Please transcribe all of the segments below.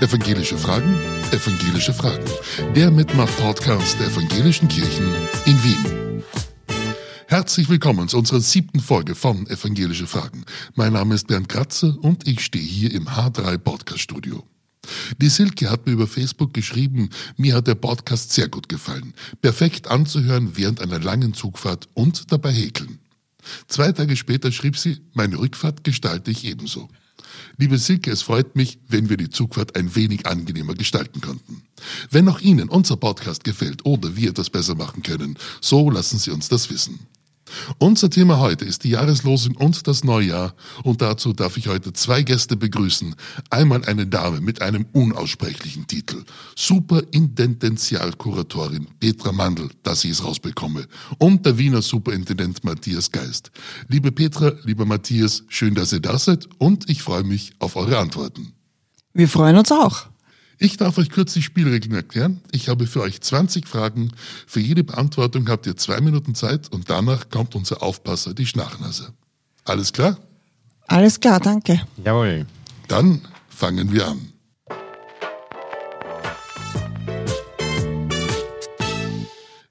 Evangelische Fragen, Evangelische Fragen. Der Mitmach-Podcast der Evangelischen Kirchen in Wien. Herzlich willkommen zu unserer siebten Folge von Evangelische Fragen. Mein Name ist Bernd Kratzer und ich stehe hier im H3 Podcast Studio. Die Silke hat mir über Facebook geschrieben, mir hat der Podcast sehr gut gefallen. Perfekt anzuhören während einer langen Zugfahrt und dabei häkeln. Zwei Tage später schrieb sie, meine Rückfahrt gestalte ich ebenso. Liebe Silke, es freut mich, wenn wir die Zugfahrt ein wenig angenehmer gestalten konnten. Wenn auch Ihnen unser Podcast gefällt oder wir etwas besser machen können, so lassen Sie uns das wissen. Unser Thema heute ist die Jahreslosung und das Neujahr und dazu darf ich heute zwei Gäste begrüßen. Einmal eine Dame mit einem unaussprechlichen Titel, Superintendentialkuratorin Petra Mandl, dass ich es rausbekomme, und der Wiener Superintendent Matthias Geist. Liebe Petra, lieber Matthias, schön, dass ihr da seid und ich freue mich auf eure Antworten. Wir freuen uns auch. Ich darf euch kurz die Spielregeln erklären. Ich habe für euch 20 Fragen. Für jede Beantwortung habt ihr zwei Minuten Zeit und danach kommt unser Aufpasser, die Schnachnase. Alles klar? Alles klar, danke. Jawohl. Dann fangen wir an.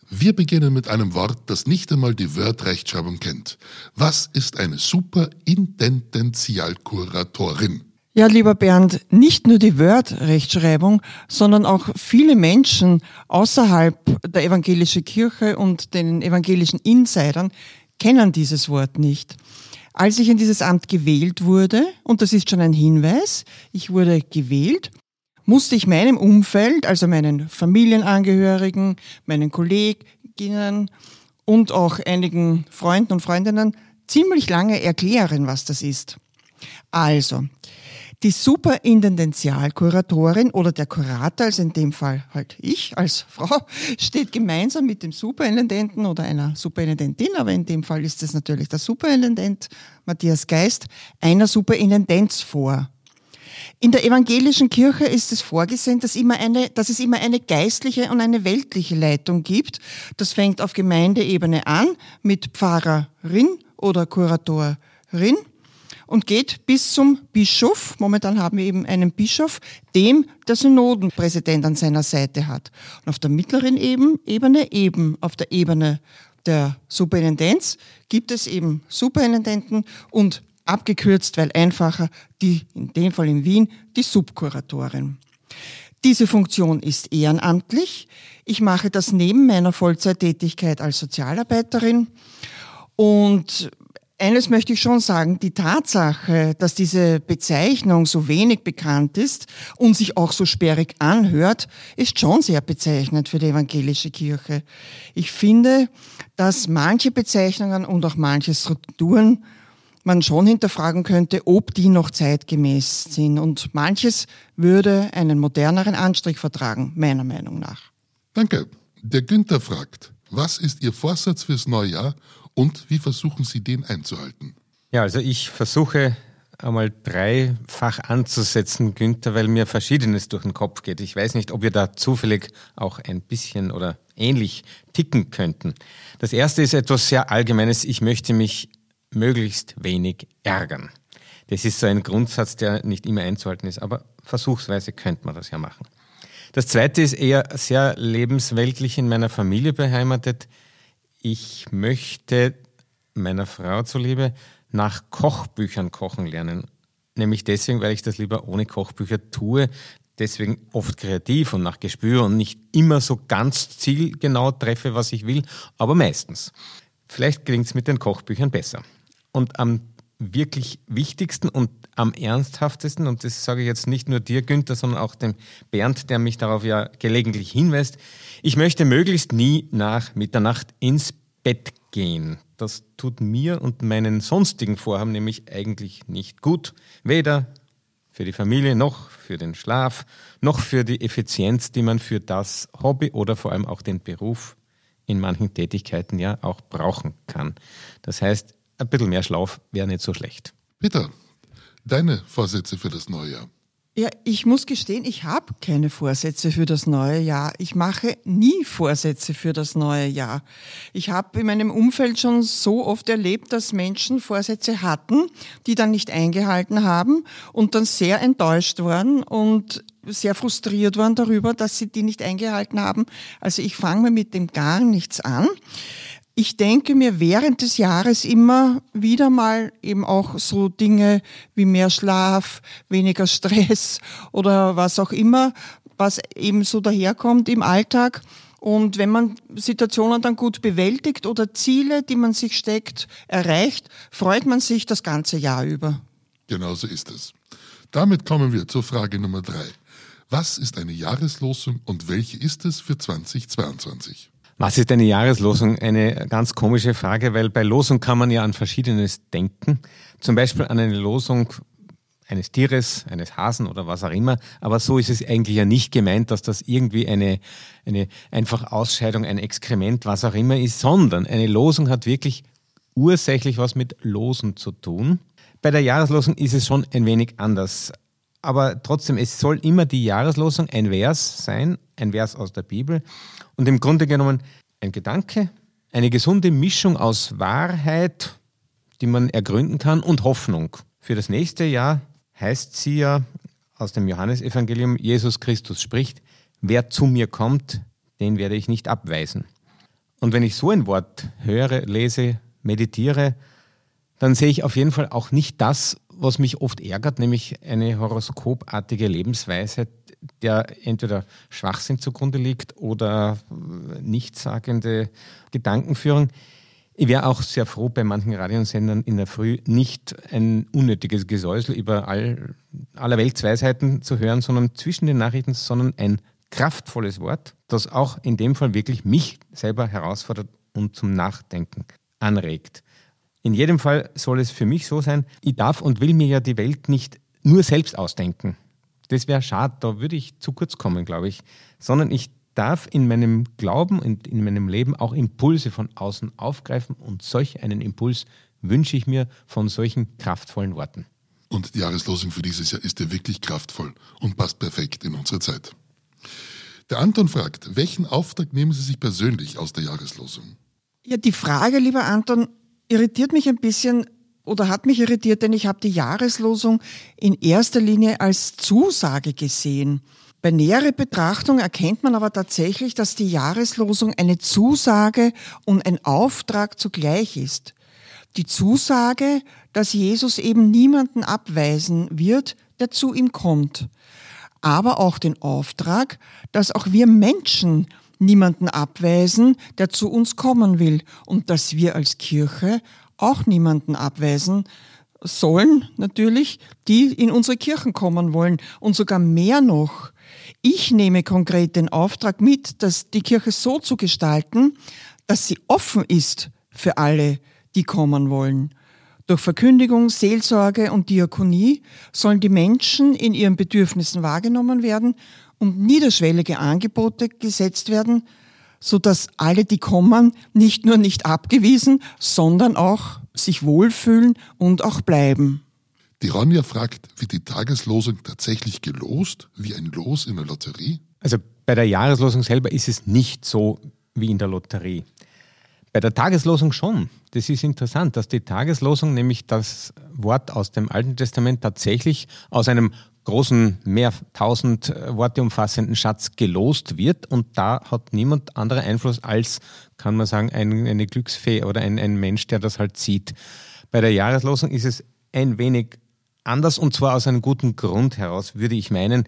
Wir beginnen mit einem Wort, das nicht einmal die Word-Rechtschreibung kennt. Was ist eine Superintendentialkuratorin? Ja, lieber Bernd, nicht nur die Word-Rechtschreibung, sondern auch viele Menschen außerhalb der evangelischen Kirche und den evangelischen Insidern kennen dieses Wort nicht. Als ich in dieses Amt gewählt wurde, und das ist schon ein Hinweis, ich wurde gewählt, musste ich meinem Umfeld, also meinen Familienangehörigen, meinen Kolleginnen und auch einigen Freunden und Freundinnen ziemlich lange erklären, was das ist. Also, die Superintendentialkuratorin oder der Kurator, also in dem Fall halt ich als Frau, steht gemeinsam mit dem Superintendenten oder einer Superintendentin, aber in dem Fall ist es natürlich der Superintendent Matthias Geist, einer Superintendenz vor. In der evangelischen Kirche ist es vorgesehen, dass, immer eine, dass es immer eine geistliche und eine weltliche Leitung gibt. Das fängt auf Gemeindeebene an mit Pfarrerin oder Kuratorin und geht bis zum Bischof. Momentan haben wir eben einen Bischof, dem der Synodenpräsident an seiner Seite hat. Und auf der mittleren Ebene, eben auf der Ebene der Superintendenz, gibt es eben Superintendenten und abgekürzt, weil einfacher, die, in dem Fall in Wien, die Subkuratorin. Diese Funktion ist ehrenamtlich. Ich mache das neben meiner Vollzeittätigkeit als Sozialarbeiterin und eines möchte ich schon sagen, die Tatsache, dass diese Bezeichnung so wenig bekannt ist und sich auch so sperrig anhört, ist schon sehr bezeichnend für die evangelische Kirche. Ich finde, dass manche Bezeichnungen und auch manche Strukturen man schon hinterfragen könnte, ob die noch zeitgemäß sind. Und manches würde einen moderneren Anstrich vertragen, meiner Meinung nach. Danke. Der Günther fragt, was ist Ihr Vorsatz fürs neue Jahr und wie versuchen Sie den einzuhalten? Ja, also ich versuche einmal dreifach anzusetzen, Günther, weil mir Verschiedenes durch den Kopf geht. Ich weiß nicht, ob wir da zufällig auch ein bisschen oder ähnlich ticken könnten. Das erste ist etwas sehr Allgemeines. Ich möchte mich möglichst wenig ärgern. Das ist so ein Grundsatz, der nicht immer einzuhalten ist, aber versuchsweise könnte man das ja machen. Das zweite ist eher sehr lebensweltlich in meiner Familie beheimatet ich möchte meiner Frau zuliebe nach Kochbüchern kochen lernen. Nämlich deswegen, weil ich das lieber ohne Kochbücher tue. Deswegen oft kreativ und nach Gespür und nicht immer so ganz zielgenau treffe, was ich will, aber meistens. Vielleicht gelingt es mit den Kochbüchern besser. Und am wirklich wichtigsten und am ernsthaftesten, und das sage ich jetzt nicht nur dir, Günther, sondern auch dem Bernd, der mich darauf ja gelegentlich hinweist, ich möchte möglichst nie nach Mitternacht ins Bett gehen. Das tut mir und meinen sonstigen Vorhaben nämlich eigentlich nicht gut. Weder für die Familie noch für den Schlaf, noch für die Effizienz, die man für das Hobby oder vor allem auch den Beruf in manchen Tätigkeiten ja auch brauchen kann. Das heißt, ein bisschen mehr Schlaf wäre nicht so schlecht. Peter, deine Vorsätze für das neue Jahr? Ja, ich muss gestehen, ich habe keine Vorsätze für das neue Jahr. Ich mache nie Vorsätze für das neue Jahr. Ich habe in meinem Umfeld schon so oft erlebt, dass Menschen Vorsätze hatten, die dann nicht eingehalten haben und dann sehr enttäuscht waren und sehr frustriert waren darüber, dass sie die nicht eingehalten haben. Also ich fange mir mit dem gar nichts an. Ich denke mir während des Jahres immer wieder mal eben auch so Dinge wie mehr Schlaf, weniger Stress oder was auch immer, was eben so daherkommt im Alltag. Und wenn man Situationen dann gut bewältigt oder Ziele, die man sich steckt, erreicht, freut man sich das ganze Jahr über. Genau so ist es. Damit kommen wir zur Frage Nummer drei. Was ist eine Jahreslosung und welche ist es für 2022? Was ist eine Jahreslosung? Eine ganz komische Frage, weil bei Losung kann man ja an Verschiedenes denken. Zum Beispiel an eine Losung eines Tieres, eines Hasen oder was auch immer. Aber so ist es eigentlich ja nicht gemeint, dass das irgendwie eine, eine einfach Ausscheidung, ein Exkrement, was auch immer ist, sondern eine Losung hat wirklich ursächlich was mit Losen zu tun. Bei der Jahreslosung ist es schon ein wenig anders. Aber trotzdem, es soll immer die Jahreslosung ein Vers sein, ein Vers aus der Bibel. Und im Grunde genommen ein Gedanke, eine gesunde Mischung aus Wahrheit, die man ergründen kann, und Hoffnung. Für das nächste Jahr heißt sie ja aus dem Johannesevangelium, Jesus Christus spricht, wer zu mir kommt, den werde ich nicht abweisen. Und wenn ich so ein Wort höre, lese, meditiere, dann sehe ich auf jeden Fall auch nicht das, was mich oft ärgert, nämlich eine horoskopartige Lebensweise, der entweder Schwachsinn zugrunde liegt oder nichtssagende Gedankenführung. Ich wäre auch sehr froh, bei manchen Radiosendern in der Früh nicht ein unnötiges Gesäusel über all, aller Weltsweisheiten zu hören, sondern zwischen den Nachrichten, sondern ein kraftvolles Wort, das auch in dem Fall wirklich mich selber herausfordert und zum Nachdenken anregt. In jedem Fall soll es für mich so sein, ich darf und will mir ja die Welt nicht nur selbst ausdenken. Das wäre schade, da würde ich zu kurz kommen, glaube ich. Sondern ich darf in meinem Glauben und in meinem Leben auch Impulse von außen aufgreifen und solch einen Impuls wünsche ich mir von solchen kraftvollen Worten. Und die Jahreslosung für dieses Jahr ist ja wirklich kraftvoll und passt perfekt in unsere Zeit. Der Anton fragt, welchen Auftrag nehmen Sie sich persönlich aus der Jahreslosung? Ja, die Frage, lieber Anton, irritiert mich ein bisschen oder hat mich irritiert, denn ich habe die Jahreslosung in erster Linie als Zusage gesehen. Bei näherer Betrachtung erkennt man aber tatsächlich, dass die Jahreslosung eine Zusage und ein Auftrag zugleich ist. Die Zusage, dass Jesus eben niemanden abweisen wird, der zu ihm kommt. Aber auch den Auftrag, dass auch wir Menschen niemanden abweisen, der zu uns kommen will und dass wir als Kirche auch niemanden abweisen sollen, natürlich, die in unsere Kirchen kommen wollen und sogar mehr noch. Ich nehme konkret den Auftrag mit, dass die Kirche so zu gestalten, dass sie offen ist für alle, die kommen wollen. Durch Verkündigung, Seelsorge und Diakonie sollen die Menschen in ihren Bedürfnissen wahrgenommen werden und niederschwellige Angebote gesetzt werden, so dass alle, die kommen, nicht nur nicht abgewiesen, sondern auch sich wohlfühlen und auch bleiben. Die Ronja fragt, wird die Tageslosung tatsächlich gelost, wie ein Los in der Lotterie? Also bei der Jahreslosung selber ist es nicht so wie in der Lotterie. Bei der Tageslosung schon. Das ist interessant, dass die Tageslosung nämlich das Wort aus dem Alten Testament tatsächlich aus einem großen, mehr tausend Worte umfassenden Schatz gelost wird und da hat niemand anderen Einfluss als, kann man sagen, ein, eine Glücksfee oder ein, ein Mensch, der das halt sieht. Bei der Jahreslosung ist es ein wenig anders und zwar aus einem guten Grund heraus, würde ich meinen.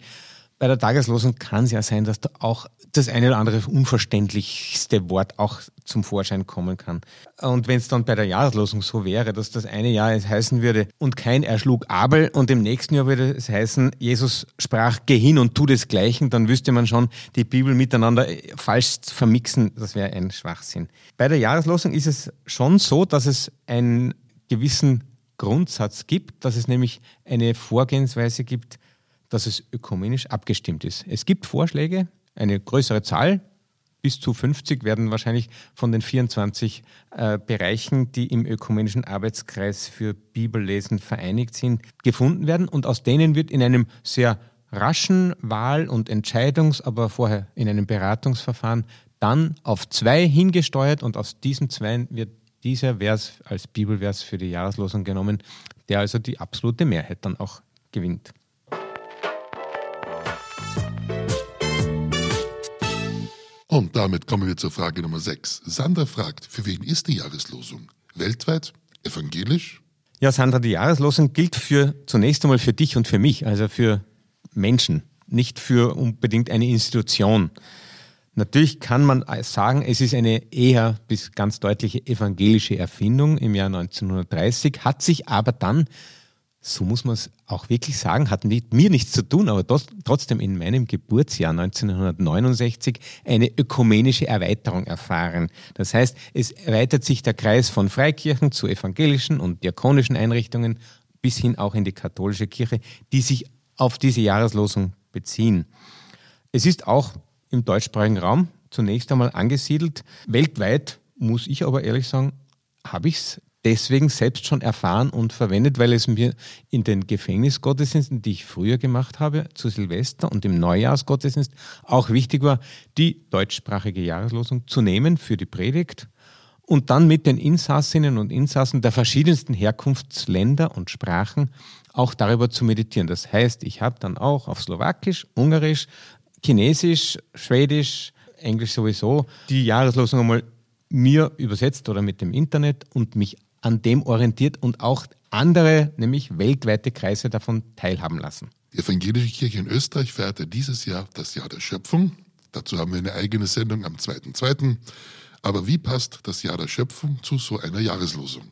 Bei der Tageslosung kann es ja sein, dass da auch das eine oder andere unverständlichste Wort auch zum Vorschein kommen kann. Und wenn es dann bei der Jahreslosung so wäre, dass das eine Jahr es heißen würde, und kein erschlug Abel, und im nächsten Jahr würde es heißen, Jesus sprach, geh hin und tu desgleichen, dann wüsste man schon, die Bibel miteinander falsch vermixen, das wäre ein Schwachsinn. Bei der Jahreslosung ist es schon so, dass es einen gewissen Grundsatz gibt, dass es nämlich eine Vorgehensweise gibt, dass es ökumenisch abgestimmt ist. Es gibt Vorschläge, eine größere Zahl, bis zu 50 werden wahrscheinlich von den 24 äh, Bereichen, die im ökumenischen Arbeitskreis für Bibellesen vereinigt sind, gefunden werden. Und aus denen wird in einem sehr raschen Wahl- und Entscheidungs-, aber vorher in einem Beratungsverfahren dann auf zwei hingesteuert und aus diesen zwei wird dieser Vers als Bibelvers für die Jahreslosung genommen, der also die absolute Mehrheit dann auch gewinnt. Und damit kommen wir zur Frage Nummer 6. Sandra fragt, für wen ist die Jahreslosung? Weltweit? Evangelisch? Ja, Sandra, die Jahreslosung gilt für zunächst einmal für dich und für mich, also für Menschen, nicht für unbedingt eine Institution. Natürlich kann man sagen, es ist eine eher bis ganz deutliche evangelische Erfindung im Jahr 1930, hat sich aber dann so muss man es auch wirklich sagen, hat mit mir nichts zu tun, aber trotzdem in meinem Geburtsjahr 1969 eine ökumenische Erweiterung erfahren. Das heißt, es erweitert sich der Kreis von Freikirchen zu evangelischen und diakonischen Einrichtungen bis hin auch in die katholische Kirche, die sich auf diese Jahreslosung beziehen. Es ist auch im deutschsprachigen Raum zunächst einmal angesiedelt. Weltweit, muss ich aber ehrlich sagen, habe ich es deswegen selbst schon erfahren und verwendet, weil es mir in den Gefängnisgottesdiensten, die ich früher gemacht habe, zu Silvester und im Neujahrsgottesdienst auch wichtig war, die deutschsprachige Jahreslosung zu nehmen für die Predigt und dann mit den Insassinnen und Insassen der verschiedensten Herkunftsländer und Sprachen auch darüber zu meditieren. Das heißt, ich habe dann auch auf Slowakisch, Ungarisch, Chinesisch, Schwedisch, Englisch sowieso die Jahreslosung einmal mir übersetzt oder mit dem Internet und mich an dem orientiert und auch andere, nämlich weltweite Kreise davon teilhaben lassen. Die Evangelische Kirche in Österreich feierte dieses Jahr das Jahr der Schöpfung. Dazu haben wir eine eigene Sendung am 2.2. Aber wie passt das Jahr der Schöpfung zu so einer Jahreslosung?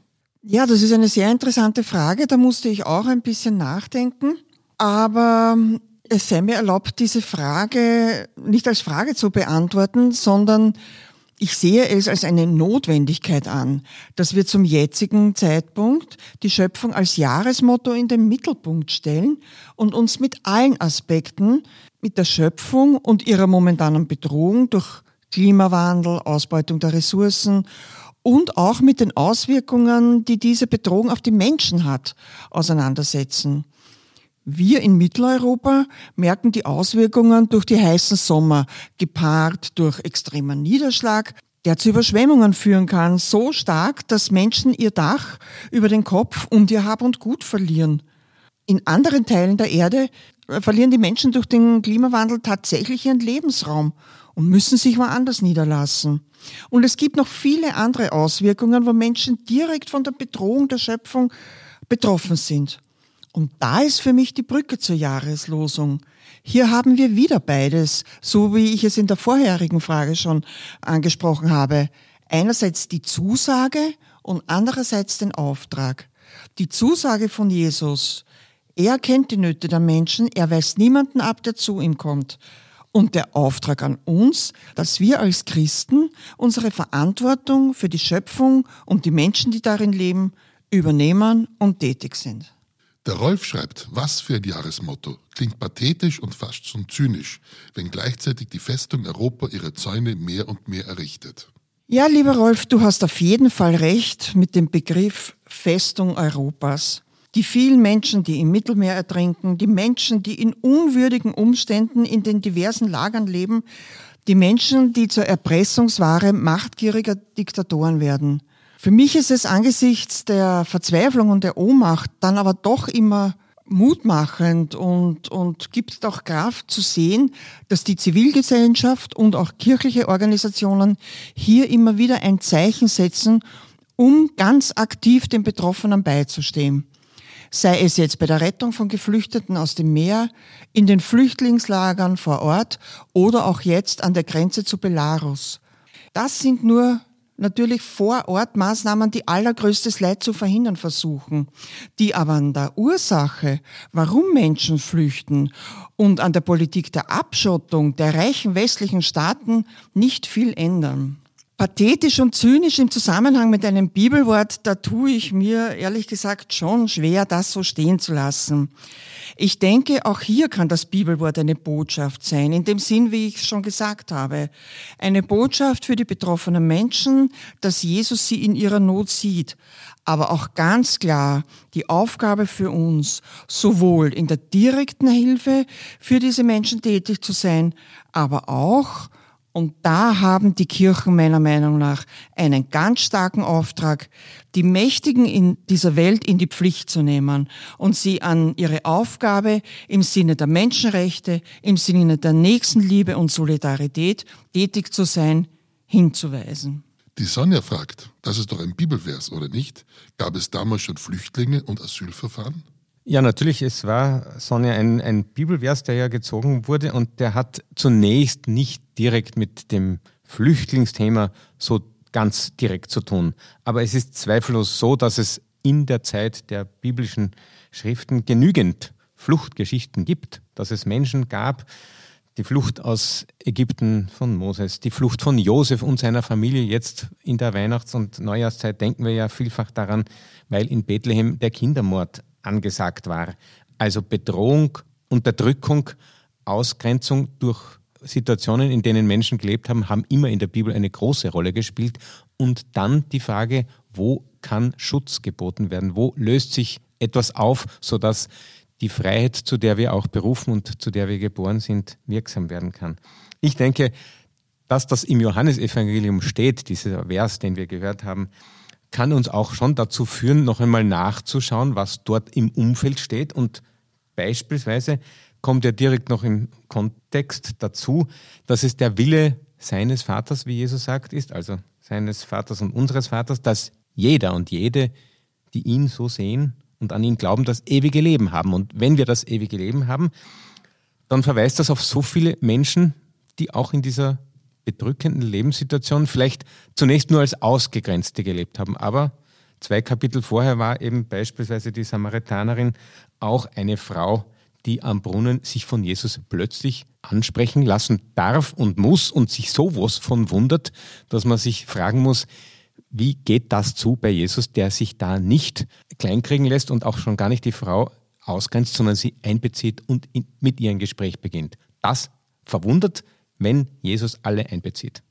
Ja, das ist eine sehr interessante Frage. Da musste ich auch ein bisschen nachdenken. Aber es sei mir erlaubt, diese Frage nicht als Frage zu beantworten, sondern ich sehe es als eine Notwendigkeit an, dass wir zum jetzigen Zeitpunkt die Schöpfung als Jahresmotto in den Mittelpunkt stellen und uns mit allen Aspekten, mit der Schöpfung und ihrer momentanen Bedrohung durch Klimawandel, Ausbeutung der Ressourcen und auch mit den Auswirkungen, die diese Bedrohung auf die Menschen hat, auseinandersetzen. Wir in Mitteleuropa merken die Auswirkungen durch die heißen Sommer, gepaart durch extremen Niederschlag, der zu Überschwemmungen führen kann, so stark, dass Menschen ihr Dach über den Kopf und ihr Hab und Gut verlieren. In anderen Teilen der Erde äh, verlieren die Menschen durch den Klimawandel tatsächlich ihren Lebensraum und müssen sich woanders niederlassen. Und es gibt noch viele andere Auswirkungen, wo Menschen direkt von der Bedrohung der Schöpfung betroffen sind. Und da ist für mich die Brücke zur Jahreslosung. Hier haben wir wieder beides, so wie ich es in der vorherigen Frage schon angesprochen habe. Einerseits die Zusage und andererseits den Auftrag. Die Zusage von Jesus. Er kennt die Nöte der Menschen, er weist niemanden ab, der zu ihm kommt. Und der Auftrag an uns, dass wir als Christen unsere Verantwortung für die Schöpfung und die Menschen, die darin leben, übernehmen und tätig sind. Der Rolf schreibt, was für ein Jahresmotto. Klingt pathetisch und fast schon zynisch, wenn gleichzeitig die Festung Europa ihre Zäune mehr und mehr errichtet. Ja, lieber Rolf, du hast auf jeden Fall recht mit dem Begriff Festung Europas. Die vielen Menschen, die im Mittelmeer ertrinken, die Menschen, die in unwürdigen Umständen in den diversen Lagern leben, die Menschen, die zur Erpressungsware machtgieriger Diktatoren werden. Für mich ist es angesichts der Verzweiflung und der Ohnmacht dann aber doch immer mutmachend und, und gibt auch Kraft zu sehen, dass die Zivilgesellschaft und auch kirchliche Organisationen hier immer wieder ein Zeichen setzen, um ganz aktiv den Betroffenen beizustehen. Sei es jetzt bei der Rettung von Geflüchteten aus dem Meer, in den Flüchtlingslagern vor Ort oder auch jetzt an der Grenze zu Belarus. Das sind nur natürlich vor Ort Maßnahmen, die allergrößtes Leid zu verhindern versuchen, die aber an der Ursache, warum Menschen flüchten und an der Politik der Abschottung der reichen westlichen Staaten nicht viel ändern. Pathetisch und zynisch im Zusammenhang mit einem Bibelwort, da tue ich mir ehrlich gesagt schon schwer, das so stehen zu lassen. Ich denke, auch hier kann das Bibelwort eine Botschaft sein, in dem Sinn, wie ich schon gesagt habe. Eine Botschaft für die betroffenen Menschen, dass Jesus sie in ihrer Not sieht, aber auch ganz klar die Aufgabe für uns, sowohl in der direkten Hilfe für diese Menschen tätig zu sein, aber auch und da haben die Kirchen meiner Meinung nach einen ganz starken Auftrag, die Mächtigen in dieser Welt in die Pflicht zu nehmen und sie an ihre Aufgabe im Sinne der Menschenrechte, im Sinne der Nächstenliebe und Solidarität tätig zu sein, hinzuweisen. Die Sonja fragt, das ist doch ein Bibelvers, oder nicht? Gab es damals schon Flüchtlinge und Asylverfahren? Ja, natürlich, es war, Sonja, ein, ein Bibelvers, der ja gezogen wurde und der hat zunächst nicht direkt mit dem Flüchtlingsthema so ganz direkt zu tun. Aber es ist zweifellos so, dass es in der Zeit der biblischen Schriften genügend Fluchtgeschichten gibt, dass es Menschen gab, die Flucht aus Ägypten von Moses, die Flucht von Josef und seiner Familie. Jetzt in der Weihnachts- und Neujahrszeit denken wir ja vielfach daran, weil in Bethlehem der Kindermord angesagt war. Also Bedrohung, Unterdrückung, Ausgrenzung durch Situationen, in denen Menschen gelebt haben, haben immer in der Bibel eine große Rolle gespielt. Und dann die Frage, wo kann Schutz geboten werden? Wo löst sich etwas auf, sodass die Freiheit, zu der wir auch berufen und zu der wir geboren sind, wirksam werden kann? Ich denke, dass das im Johannesevangelium steht, dieser Vers, den wir gehört haben, kann uns auch schon dazu führen, noch einmal nachzuschauen, was dort im Umfeld steht. Und beispielsweise kommt ja direkt noch im Kontext dazu, dass es der Wille seines Vaters, wie Jesus sagt, ist, also seines Vaters und unseres Vaters, dass jeder und jede, die ihn so sehen und an ihn glauben, das ewige Leben haben. Und wenn wir das ewige Leben haben, dann verweist das auf so viele Menschen, die auch in dieser bedrückenden Lebenssituation vielleicht zunächst nur als Ausgegrenzte gelebt haben. Aber zwei Kapitel vorher war eben beispielsweise die Samaritanerin auch eine Frau, die am Brunnen sich von Jesus plötzlich ansprechen lassen darf und muss und sich sowas von wundert, dass man sich fragen muss, wie geht das zu bei Jesus, der sich da nicht kleinkriegen lässt und auch schon gar nicht die Frau ausgrenzt, sondern sie einbezieht und mit ihr ein Gespräch beginnt. Das verwundert wenn Jesus alle einbezieht.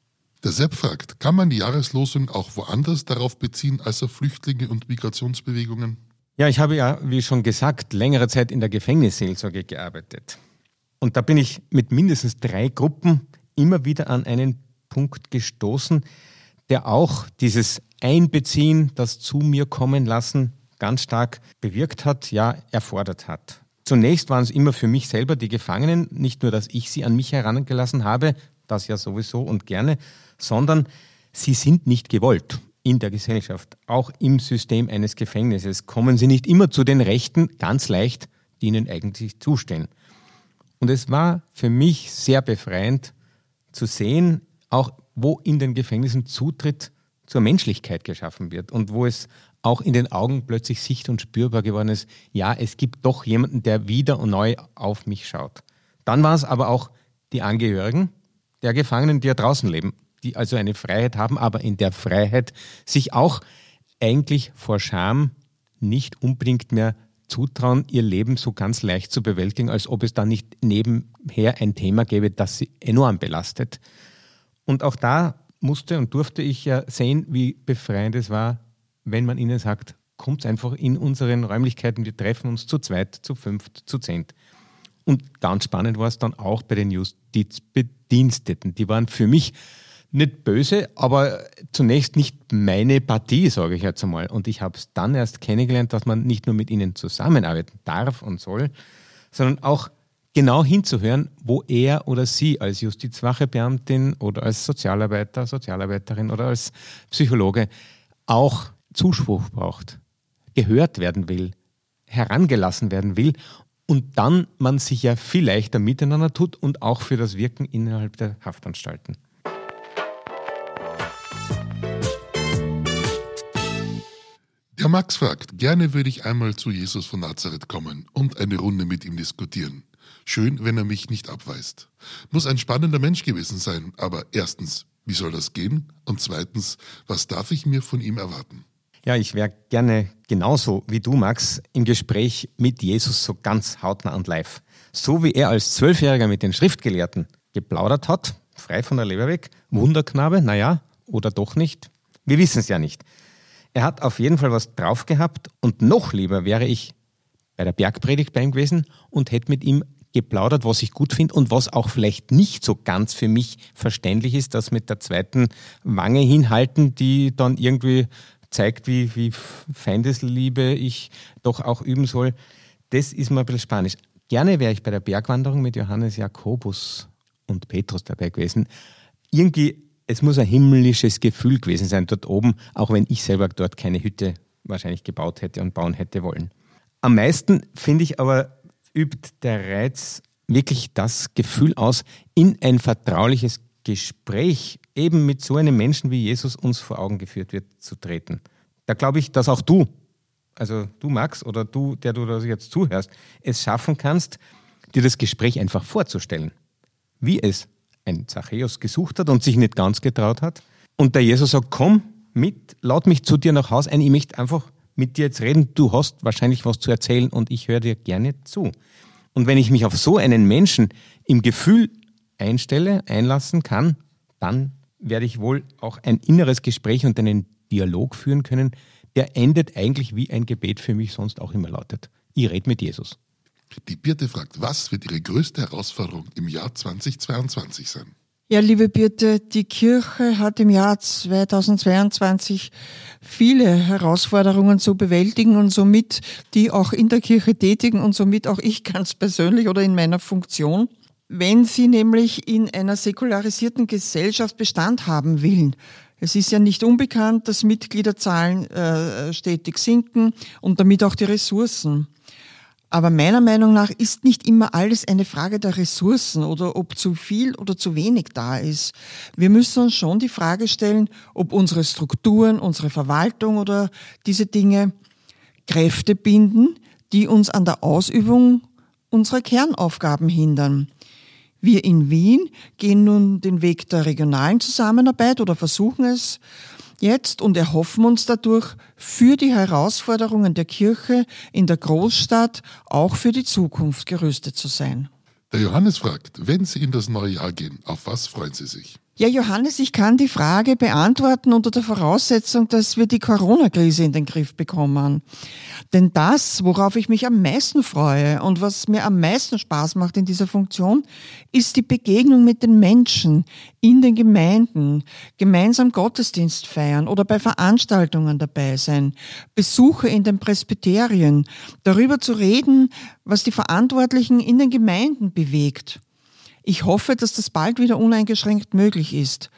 Der Sepp fragt, kann man die Jahreslosung auch woanders darauf beziehen als auf Flüchtlinge und Migrationsbewegungen? Ja, ich habe ja, wie schon gesagt, längere Zeit in der Gefängnisseelsorge gearbeitet. Und da bin ich mit mindestens drei Gruppen immer wieder an einen Punkt gestoßen, der auch dieses Einbeziehen, das zu mir kommen lassen, ganz stark bewirkt hat, ja, erfordert hat. Zunächst waren es immer für mich selber die Gefangenen, nicht nur, dass ich sie an mich herangelassen habe, das ja sowieso und gerne, sondern sie sind nicht gewollt in der Gesellschaft. Auch im System eines Gefängnisses kommen sie nicht immer zu den Rechten ganz leicht, die ihnen eigentlich zustehen. Und es war für mich sehr befreiend zu sehen, auch wo in den Gefängnissen Zutritt zur Menschlichkeit geschaffen wird und wo es auch in den Augen plötzlich sicht- und spürbar geworden ist, ja, es gibt doch jemanden, der wieder und neu auf mich schaut. Dann waren es aber auch die Angehörigen der Gefangenen, die ja draußen leben, die also eine Freiheit haben, aber in der Freiheit sich auch eigentlich vor Scham nicht unbedingt mehr zutrauen, ihr Leben so ganz leicht zu bewältigen, als ob es da nicht nebenher ein Thema gäbe, das sie enorm belastet. Und auch da musste und durfte ich ja sehen, wie befreiend es war, wenn man ihnen sagt, kommt einfach in unseren Räumlichkeiten, wir treffen uns zu zweit, zu fünft, zu zehnt. Und ganz spannend war es dann auch bei den Justizbediensteten. Die waren für mich nicht böse, aber zunächst nicht meine Partie, sage ich jetzt einmal. Und ich habe es dann erst kennengelernt, dass man nicht nur mit ihnen zusammenarbeiten darf und soll, sondern auch genau hinzuhören, wo er oder sie als Justizwachebeamtin oder als Sozialarbeiter, Sozialarbeiterin oder als Psychologe auch Zuspruch braucht, gehört werden will, herangelassen werden will und dann man sich ja viel leichter miteinander tut und auch für das Wirken innerhalb der Haftanstalten. Der Max fragt, gerne würde ich einmal zu Jesus von Nazareth kommen und eine Runde mit ihm diskutieren. Schön, wenn er mich nicht abweist. Muss ein spannender Mensch gewesen sein, aber erstens, Wie soll das gehen? Und zweitens, was darf ich mir von ihm erwarten? Ja, ich wäre gerne genauso wie du, Max, im Gespräch mit Jesus so ganz hautnah und live. So wie er als Zwölfjähriger mit den Schriftgelehrten geplaudert hat, frei von der Leber weg, Wunderknabe, naja, oder doch nicht. Wir wissen es ja nicht. Er hat auf jeden Fall was drauf gehabt und noch lieber wäre ich bei der Bergpredigt bei ihm gewesen und hätte mit ihm geplaudert, was ich gut finde und was auch vielleicht nicht so ganz für mich verständlich ist, das mit der zweiten Wange hinhalten, die dann irgendwie zeigt, wie, wie Feindesliebe ich doch auch üben soll. Das ist mir ein bisschen spanisch. Gerne wäre ich bei der Bergwanderung mit Johannes Jakobus und Petrus dabei gewesen. Irgendwie, es muss ein himmlisches Gefühl gewesen sein dort oben, auch wenn ich selber dort keine Hütte wahrscheinlich gebaut hätte und bauen hätte wollen. Am meisten finde ich aber, übt der Reiz wirklich das Gefühl aus, in ein vertrauliches Gespräch eben mit so einem Menschen wie Jesus uns vor Augen geführt wird, zu treten. Da glaube ich, dass auch du, also du Max oder du, der du das jetzt zuhörst, es schaffen kannst, dir das Gespräch einfach vorzustellen, wie es ein Zachäus gesucht hat und sich nicht ganz getraut hat. Und der Jesus sagt, komm mit, laut mich zu dir nach Hause ein, ich möchte einfach mit dir jetzt reden, du hast wahrscheinlich was zu erzählen und ich höre dir gerne zu. Und wenn ich mich auf so einen Menschen im Gefühl einstelle, einlassen kann, dann werde ich wohl auch ein inneres Gespräch und einen Dialog führen können, der endet eigentlich wie ein Gebet für mich sonst auch immer lautet. Ich rede mit Jesus. Die Birte fragt, was wird Ihre größte Herausforderung im Jahr 2022 sein? Ja, liebe Birte, die Kirche hat im Jahr 2022 viele Herausforderungen zu bewältigen und somit die auch in der Kirche tätigen und somit auch ich ganz persönlich oder in meiner Funktion. Wenn sie nämlich in einer säkularisierten Gesellschaft Bestand haben will, es ist ja nicht unbekannt, dass Mitgliederzahlen äh, stetig sinken und damit auch die Ressourcen. Aber meiner Meinung nach ist nicht immer alles eine Frage der Ressourcen oder ob zu viel oder zu wenig da ist. Wir müssen uns schon die Frage stellen, ob unsere Strukturen, unsere Verwaltung oder diese Dinge Kräfte binden, die uns an der Ausübung unserer Kernaufgaben hindern. Wir in Wien gehen nun den Weg der regionalen Zusammenarbeit oder versuchen es jetzt und erhoffen uns dadurch für die Herausforderungen der Kirche in der Großstadt auch für die Zukunft gerüstet zu sein. Der Johannes fragt, wenn Sie in das neue Jahr gehen, auf was freuen Sie sich? Ja, Johannes, ich kann die Frage beantworten unter der Voraussetzung, dass wir die Corona-Krise in den Griff bekommen. Denn das, worauf ich mich am meisten freue und was mir am meisten Spaß macht in dieser Funktion, ist die Begegnung mit den Menschen in den Gemeinden, gemeinsam Gottesdienst feiern oder bei Veranstaltungen dabei sein, Besuche in den Presbyterien, darüber zu reden, was die Verantwortlichen in den Gemeinden bewegt. Ich hoffe, dass das bald wieder uneingeschränkt möglich ist.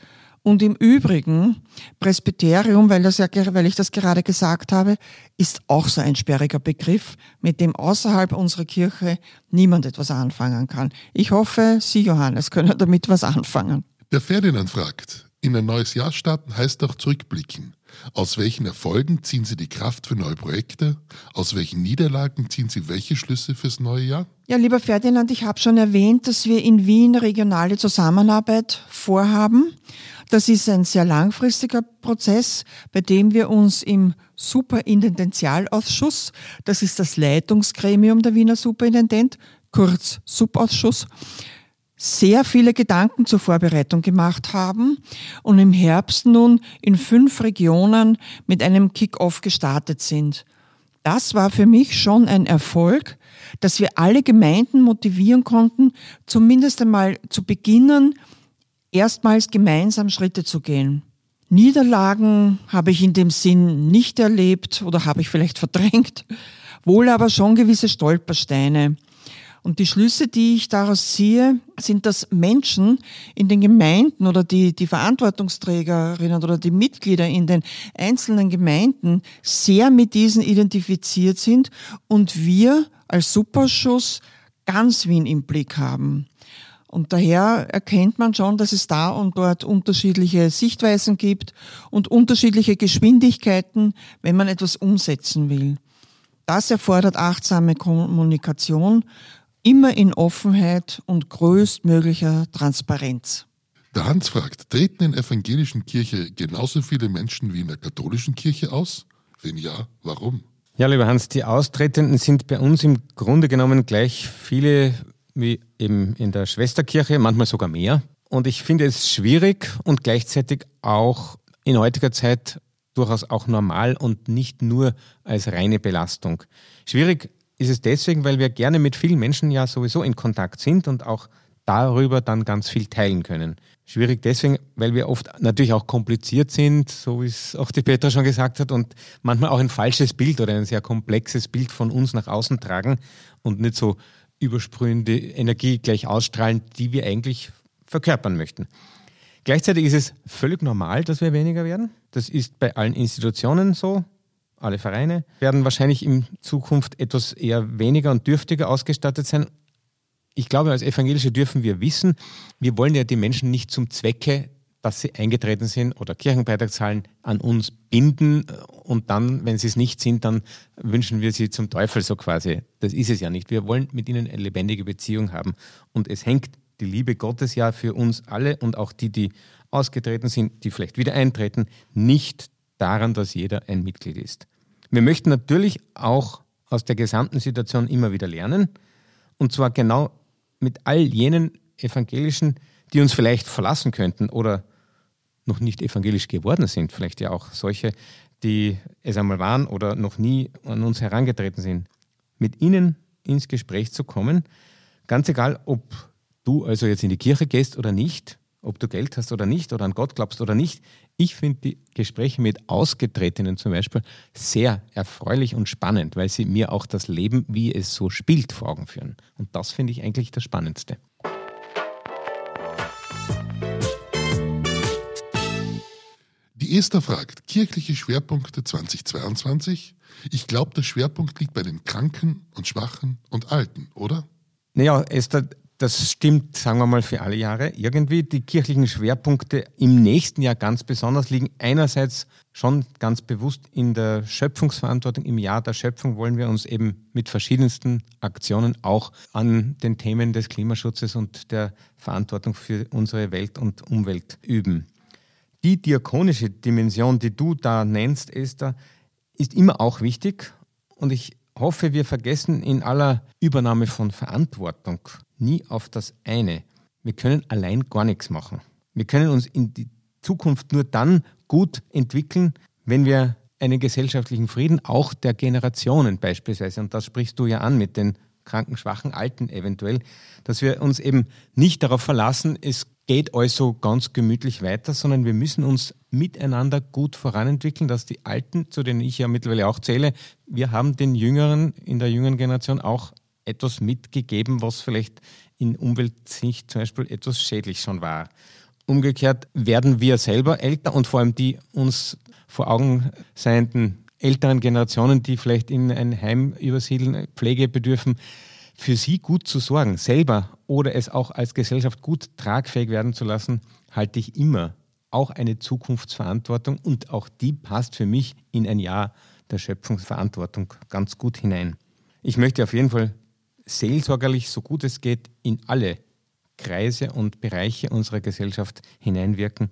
Und im Übrigen, Presbyterium, weil, das ja, weil ich das gerade gesagt habe, ist auch so ein sperriger Begriff, mit dem außerhalb unserer Kirche niemand etwas anfangen kann. Ich hoffe, Sie, Johannes, können damit was anfangen. Der Ferdinand fragt, in ein neues Jahr starten heißt auch zurückblicken. Aus welchen Erfolgen ziehen Sie die Kraft für neue Projekte? Aus welchen Niederlagen ziehen Sie welche Schlüsse fürs neue Jahr? Ja, lieber Ferdinand, ich habe schon erwähnt, dass wir in Wien regionale Zusammenarbeit vorhaben. Das ist ein sehr langfristiger Prozess, bei dem wir uns im Superintendenzialausschuss, das ist das Leitungsgremium der Wiener Superintendent, kurz Subausschuss, sehr viele Gedanken zur Vorbereitung gemacht haben und im Herbst nun in fünf Regionen mit einem Kick-off gestartet sind. Das war für mich schon ein Erfolg, dass wir alle Gemeinden motivieren konnten, zumindest einmal zu beginnen, erstmals gemeinsam Schritte zu gehen. Niederlagen habe ich in dem Sinn nicht erlebt oder habe ich vielleicht verdrängt, wohl aber schon gewisse Stolpersteine. Und die Schlüsse, die ich daraus ziehe, sind, dass Menschen in den Gemeinden oder die, die Verantwortungsträgerinnen oder die Mitglieder in den einzelnen Gemeinden sehr mit diesen identifiziert sind und wir als Superschuss ganz Wien im Blick haben. Und daher erkennt man schon, dass es da und dort unterschiedliche Sichtweisen gibt und unterschiedliche Geschwindigkeiten, wenn man etwas umsetzen will. Das erfordert achtsame Kommunikation immer in Offenheit und größtmöglicher Transparenz. Der Hans fragt, treten in evangelischen Kirche genauso viele Menschen wie in der katholischen Kirche aus? Wenn ja, warum? Ja, lieber Hans, die Austretenden sind bei uns im Grunde genommen gleich viele wie eben in der Schwesterkirche, manchmal sogar mehr. Und ich finde es schwierig und gleichzeitig auch in heutiger Zeit durchaus auch normal und nicht nur als reine Belastung. Schwierig ist es deswegen, weil wir gerne mit vielen Menschen ja sowieso in Kontakt sind und auch darüber dann ganz viel teilen können. Schwierig deswegen, weil wir oft natürlich auch kompliziert sind, so wie es auch die Petra schon gesagt hat, und manchmal auch ein falsches Bild oder ein sehr komplexes Bild von uns nach außen tragen und nicht so übersprühende Energie gleich ausstrahlen, die wir eigentlich verkörpern möchten. Gleichzeitig ist es völlig normal, dass wir weniger werden. Das ist bei allen Institutionen so. Alle Vereine werden wahrscheinlich in Zukunft etwas eher weniger und dürftiger ausgestattet sein. Ich glaube, als Evangelische dürfen wir wissen, wir wollen ja die Menschen nicht zum Zwecke, dass sie eingetreten sind oder Kirchenbeitrag zahlen, an uns binden und dann, wenn sie es nicht sind, dann wünschen wir sie zum Teufel so quasi. Das ist es ja nicht. Wir wollen mit ihnen eine lebendige Beziehung haben und es hängt die Liebe Gottes ja für uns alle und auch die, die ausgetreten sind, die vielleicht wieder eintreten, nicht daran, dass jeder ein Mitglied ist. Wir möchten natürlich auch aus der gesamten Situation immer wieder lernen und zwar genau mit all jenen Evangelischen, die uns vielleicht verlassen könnten oder noch nicht evangelisch geworden sind, vielleicht ja auch solche, die es einmal waren oder noch nie an uns herangetreten sind, mit ihnen ins Gespräch zu kommen, ganz egal, ob du also jetzt in die Kirche gehst oder nicht, ob du Geld hast oder nicht oder an Gott glaubst oder nicht. Ich finde die Gespräche mit Ausgetretenen zum Beispiel sehr erfreulich und spannend, weil sie mir auch das Leben, wie es so spielt, vor Augen führen. Und das finde ich eigentlich das Spannendste. Die Esther fragt, kirchliche Schwerpunkte 2022? Ich glaube, der Schwerpunkt liegt bei den Kranken und Schwachen und Alten, oder? Naja, Esther, das stimmt, sagen wir mal, für alle Jahre. Irgendwie die kirchlichen Schwerpunkte im nächsten Jahr ganz besonders liegen einerseits schon ganz bewusst in der Schöpfungsverantwortung. Im Jahr der Schöpfung wollen wir uns eben mit verschiedensten Aktionen auch an den Themen des Klimaschutzes und der Verantwortung für unsere Welt und Umwelt üben. Die diakonische Dimension, die du da nennst, Esther, ist immer auch wichtig und ich hoffe, wir vergessen in aller Übernahme von Verantwortung nie auf das eine. Wir können allein gar nichts machen. Wir können uns in die Zukunft nur dann gut entwickeln, wenn wir einen gesellschaftlichen Frieden auch der Generationen beispielsweise, und das sprichst du ja an mit den kranken, schwachen, alten eventuell, dass wir uns eben nicht darauf verlassen, es geht also ganz gemütlich weiter, sondern wir müssen uns miteinander gut voranentwickeln, dass die Alten, zu denen ich ja mittlerweile auch zähle, wir haben den Jüngeren in der jüngeren Generation auch etwas mitgegeben, was vielleicht in Umweltsicht zum Beispiel etwas schädlich schon war. Umgekehrt werden wir selber älter und vor allem die uns vor Augen seienden älteren Generationen, die vielleicht in ein Heim übersiedeln, Pflege bedürfen, für sie gut zu sorgen, selber oder es auch als Gesellschaft gut tragfähig werden zu lassen, halte ich immer auch eine Zukunftsverantwortung und auch die passt für mich in ein Jahr der Schöpfungsverantwortung ganz gut hinein. Ich möchte auf jeden Fall seelsorgerlich, so gut es geht, in alle Kreise und Bereiche unserer Gesellschaft hineinwirken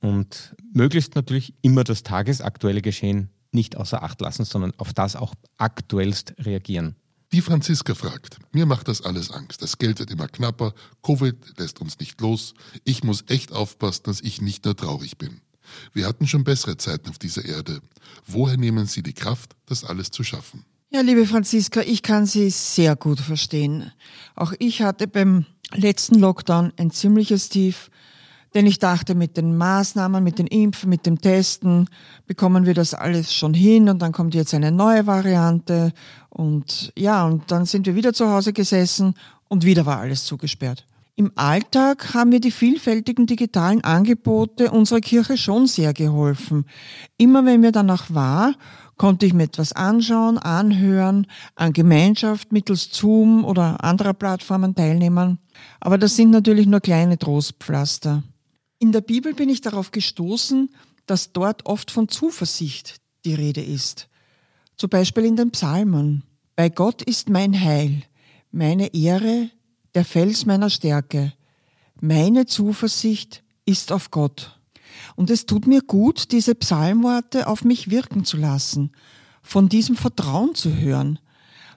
und möglichst natürlich immer das tagesaktuelle Geschehen nicht außer Acht lassen, sondern auf das auch aktuellst reagieren. Die Franziska fragt, mir macht das alles Angst. Das Geld wird immer knapper, Covid lässt uns nicht los. Ich muss echt aufpassen, dass ich nicht nur traurig bin. Wir hatten schon bessere Zeiten auf dieser Erde. Woher nehmen Sie die Kraft, das alles zu schaffen? Ja, liebe Franziska, ich kann Sie sehr gut verstehen. Auch ich hatte beim letzten Lockdown ein ziemliches Tief, denn ich dachte, mit den Maßnahmen, mit den Impfen, mit dem Testen bekommen wir das alles schon hin und dann kommt jetzt eine neue Variante und ja, und dann sind wir wieder zu Hause gesessen und wieder war alles zugesperrt. Im Alltag haben mir die vielfältigen digitalen Angebote unserer Kirche schon sehr geholfen. Immer wenn mir danach war, konnte ich mir etwas anschauen, anhören, an Gemeinschaft mittels Zoom oder anderer Plattformen teilnehmen. Aber das sind natürlich nur kleine Trostpflaster. In der Bibel bin ich darauf gestoßen, dass dort oft von Zuversicht die Rede ist. Zum Beispiel in den Psalmen. Bei Gott ist mein Heil, meine Ehre, der Fels meiner Stärke. meine Zuversicht ist auf Gott. Und es tut mir gut, diese Psalmworte auf mich wirken zu lassen, von diesem Vertrauen zu hören.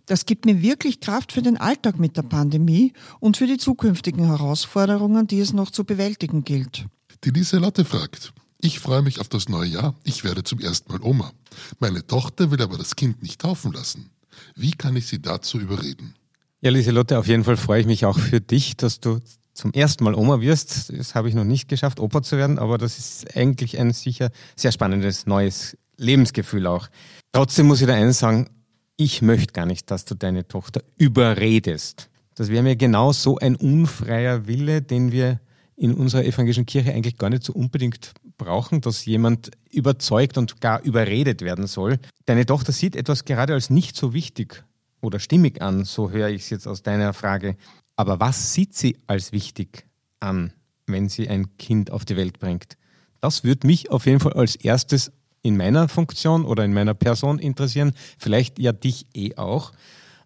Das gibt mir wirklich Kraft für den Alltag mit der Pandemie und für die zukünftigen Herausforderungen, die es noch zu bewältigen gilt. Die Lieselotte fragt, ich freue mich auf das neue Jahr. Ich werde zum ersten Mal Oma. Meine Tochter will aber das Kind nicht taufen lassen. Wie kann ich sie dazu überreden? Ja, Lieselotte, auf jeden Fall freue ich mich auch für dich, dass du zum ersten Mal Oma wirst. Das habe ich noch nicht geschafft, Opa zu werden, aber das ist eigentlich ein sicher sehr spannendes neues Lebensgefühl auch. Trotzdem muss ich da eines sagen, ich möchte gar nicht, dass du deine Tochter überredest. Das wäre mir genau so ein unfreier Wille, den wir in unserer evangelischen Kirche eigentlich gar nicht so unbedingt brauchen, dass jemand überzeugt und gar überredet werden soll. Deine Tochter sieht etwas gerade als nicht so wichtig oder stimmig an, so höre ich es jetzt aus deiner Frage. Aber was sieht sie als wichtig an, wenn sie ein Kind auf die Welt bringt? Das würde mich auf jeden Fall als erstes in meiner Funktion oder in meiner Person interessieren, vielleicht ja dich eh auch.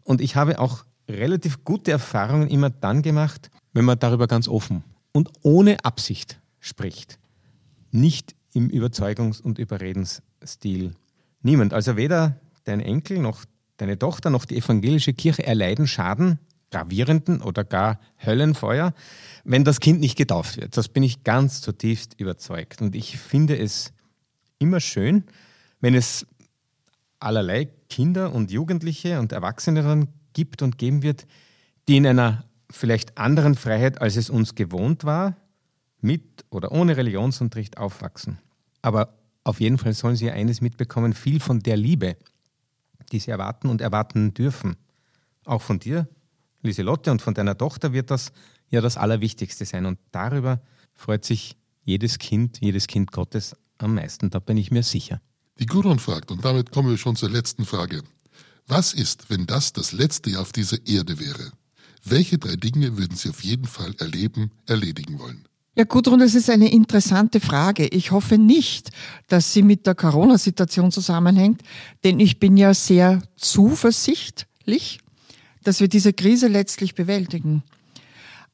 Und ich habe auch relativ gute Erfahrungen immer dann gemacht, wenn man darüber ganz offen und ohne Absicht spricht. Nicht im Überzeugungs- und Überredensstil. Niemand, also weder dein Enkel noch deine Tochter noch die evangelische Kirche erleiden Schaden, gravierenden oder gar Höllenfeuer, wenn das Kind nicht getauft wird. Das bin ich ganz zutiefst überzeugt. Und ich finde es immer schön, wenn es allerlei Kinder und Jugendliche und Erwachsene dann gibt und geben wird, die in einer vielleicht anderen Freiheit, als es uns gewohnt war, mit oder ohne Religionsunterricht aufwachsen. Aber auf jeden Fall sollen sie eines mitbekommen, viel von der Liebe, die sie erwarten und erwarten dürfen. Auch von dir, Lieselotte, und von deiner Tochter wird das ja das Allerwichtigste sein. Und darüber freut sich jedes Kind, jedes Kind Gottes am meisten. Da bin ich mir sicher. Die Gudrun fragt, und damit kommen wir schon zur letzten Frage. Was ist, wenn das das letzte Jahr auf dieser Erde wäre? Welche drei Dinge würden Sie auf jeden Fall erleben, erledigen wollen? Ja, Gudrun, das ist eine interessante Frage. Ich hoffe nicht, dass sie mit der Corona-Situation zusammenhängt, denn ich bin ja sehr zuversichtlich, dass wir diese Krise letztlich bewältigen.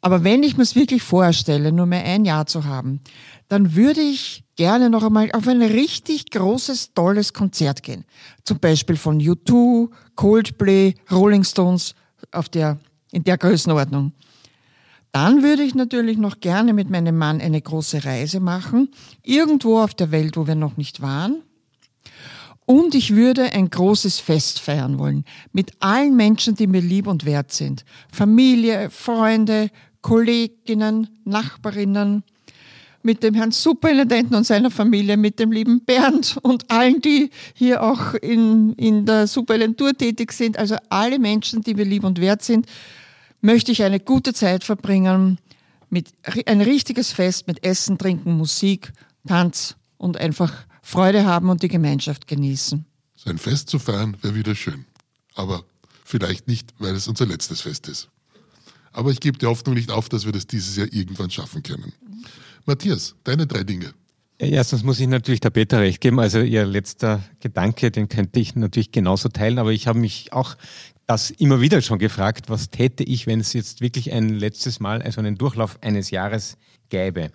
Aber wenn ich mir es wirklich vorstelle, nur mehr ein Jahr zu haben, dann würde ich gerne noch einmal auf ein richtig großes, tolles Konzert gehen. Zum Beispiel von U2, Coldplay, Rolling Stones auf der, in der Größenordnung. Dann würde ich natürlich noch gerne mit meinem Mann eine große Reise machen, irgendwo auf der Welt, wo wir noch nicht waren. Und ich würde ein großes Fest feiern wollen, mit allen Menschen, die mir lieb und wert sind. Familie, Freunde, Kolleginnen, Nachbarinnen, mit dem Herrn Superintendenten und seiner Familie, mit dem lieben Bernd und allen, die hier auch in, in der Superintentur tätig sind, also alle Menschen, die mir lieb und wert sind möchte ich eine gute Zeit verbringen mit ein richtiges Fest mit Essen, Trinken, Musik, Tanz und einfach Freude haben und die Gemeinschaft genießen. So ein Fest zu feiern wäre wieder schön. Aber vielleicht nicht, weil es unser letztes Fest ist. Aber ich gebe die Hoffnung nicht auf, dass wir das dieses Jahr irgendwann schaffen können. Matthias, deine drei Dinge. Erstens muss ich natürlich der Peter recht geben. Also Ihr letzter Gedanke, den könnte ich natürlich genauso teilen, aber ich habe mich auch das immer wieder schon gefragt, was täte ich, wenn es jetzt wirklich ein letztes Mal, also einen Durchlauf eines Jahres gäbe.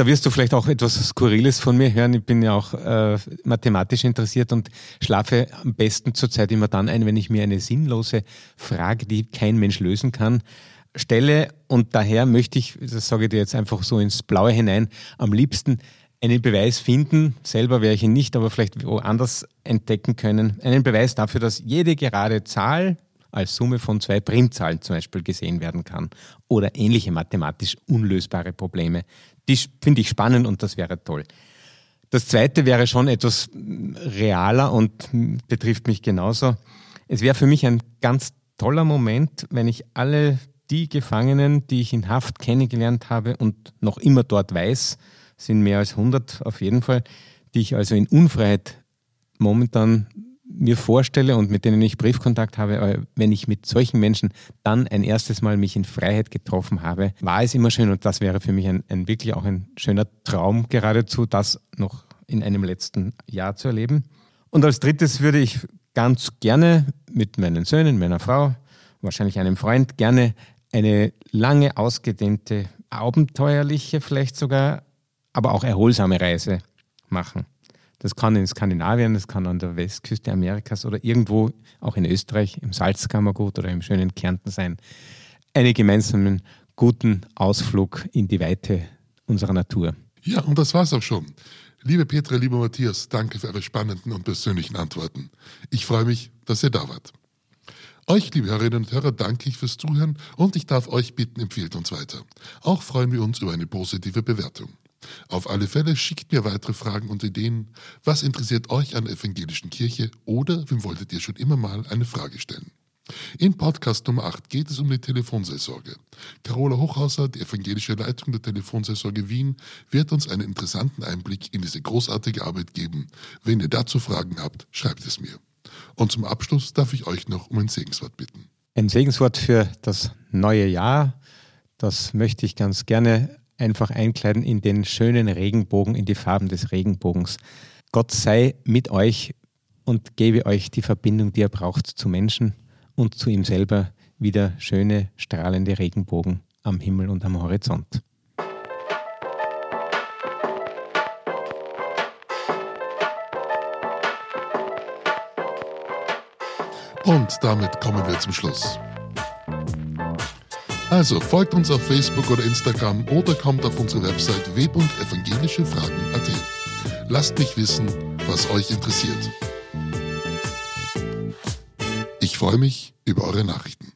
Da wirst du vielleicht auch etwas Skurriles von mir hören. Ich bin ja auch äh, mathematisch interessiert und schlafe am besten zurzeit immer dann ein, wenn ich mir eine sinnlose Frage, die kein Mensch lösen kann, stelle. Und daher möchte ich, das sage ich dir jetzt einfach so ins Blaue hinein, am liebsten einen Beweis finden, selber wäre ich ihn nicht, aber vielleicht woanders entdecken können, einen Beweis dafür, dass jede gerade Zahl, als Summe von zwei Primzahlen zum Beispiel gesehen werden kann oder ähnliche mathematisch unlösbare Probleme. Die finde ich spannend und das wäre toll. Das zweite wäre schon etwas realer und betrifft mich genauso. Es wäre für mich ein ganz toller Moment, wenn ich alle die Gefangenen, die ich in Haft kennengelernt habe und noch immer dort weiß, sind mehr als 100 auf jeden Fall, die ich also in Unfreiheit momentan mir vorstelle und mit denen ich Briefkontakt habe, wenn ich mit solchen Menschen dann ein erstes Mal mich in Freiheit getroffen habe, war es immer schön und das wäre für mich ein, ein wirklich auch ein schöner Traum geradezu, das noch in einem letzten Jahr zu erleben. Und als drittes würde ich ganz gerne mit meinen Söhnen, meiner Frau, wahrscheinlich einem Freund, gerne eine lange ausgedehnte abenteuerliche vielleicht sogar, aber auch erholsame Reise machen. Das kann in Skandinavien, das kann an der Westküste Amerikas oder irgendwo auch in Österreich im Salzkammergut oder im schönen Kärnten sein. Einen gemeinsamen guten Ausflug in die Weite unserer Natur. Ja, und das war's auch schon. Liebe Petra, lieber Matthias, danke für eure spannenden und persönlichen Antworten. Ich freue mich, dass ihr da wart. Euch, liebe Hörerinnen und Hörer, danke ich fürs Zuhören und ich darf euch bitten, empfehlt uns weiter. Auch freuen wir uns über eine positive Bewertung. Auf alle Fälle schickt mir weitere Fragen und Ideen. Was interessiert euch an der evangelischen Kirche oder wem wolltet ihr schon immer mal eine Frage stellen? In Podcast Nummer 8 geht es um die Telefonseelsorge. Carola Hochhauser, die evangelische Leitung der Telefonseelsorge Wien, wird uns einen interessanten Einblick in diese großartige Arbeit geben. Wenn ihr dazu Fragen habt, schreibt es mir. Und zum Abschluss darf ich euch noch um ein Segenswort bitten. Ein Segenswort für das neue Jahr, das möchte ich ganz gerne einfach einkleiden in den schönen Regenbogen, in die Farben des Regenbogens. Gott sei mit euch und gebe euch die Verbindung, die ihr braucht zu Menschen und zu ihm selber wieder schöne, strahlende Regenbogen am Himmel und am Horizont. Und damit kommen wir zum Schluss. Also folgt uns auf Facebook oder Instagram oder kommt auf unsere Website web.evangelischefragen.at. Lasst mich wissen, was euch interessiert. Ich freue mich über eure Nachrichten.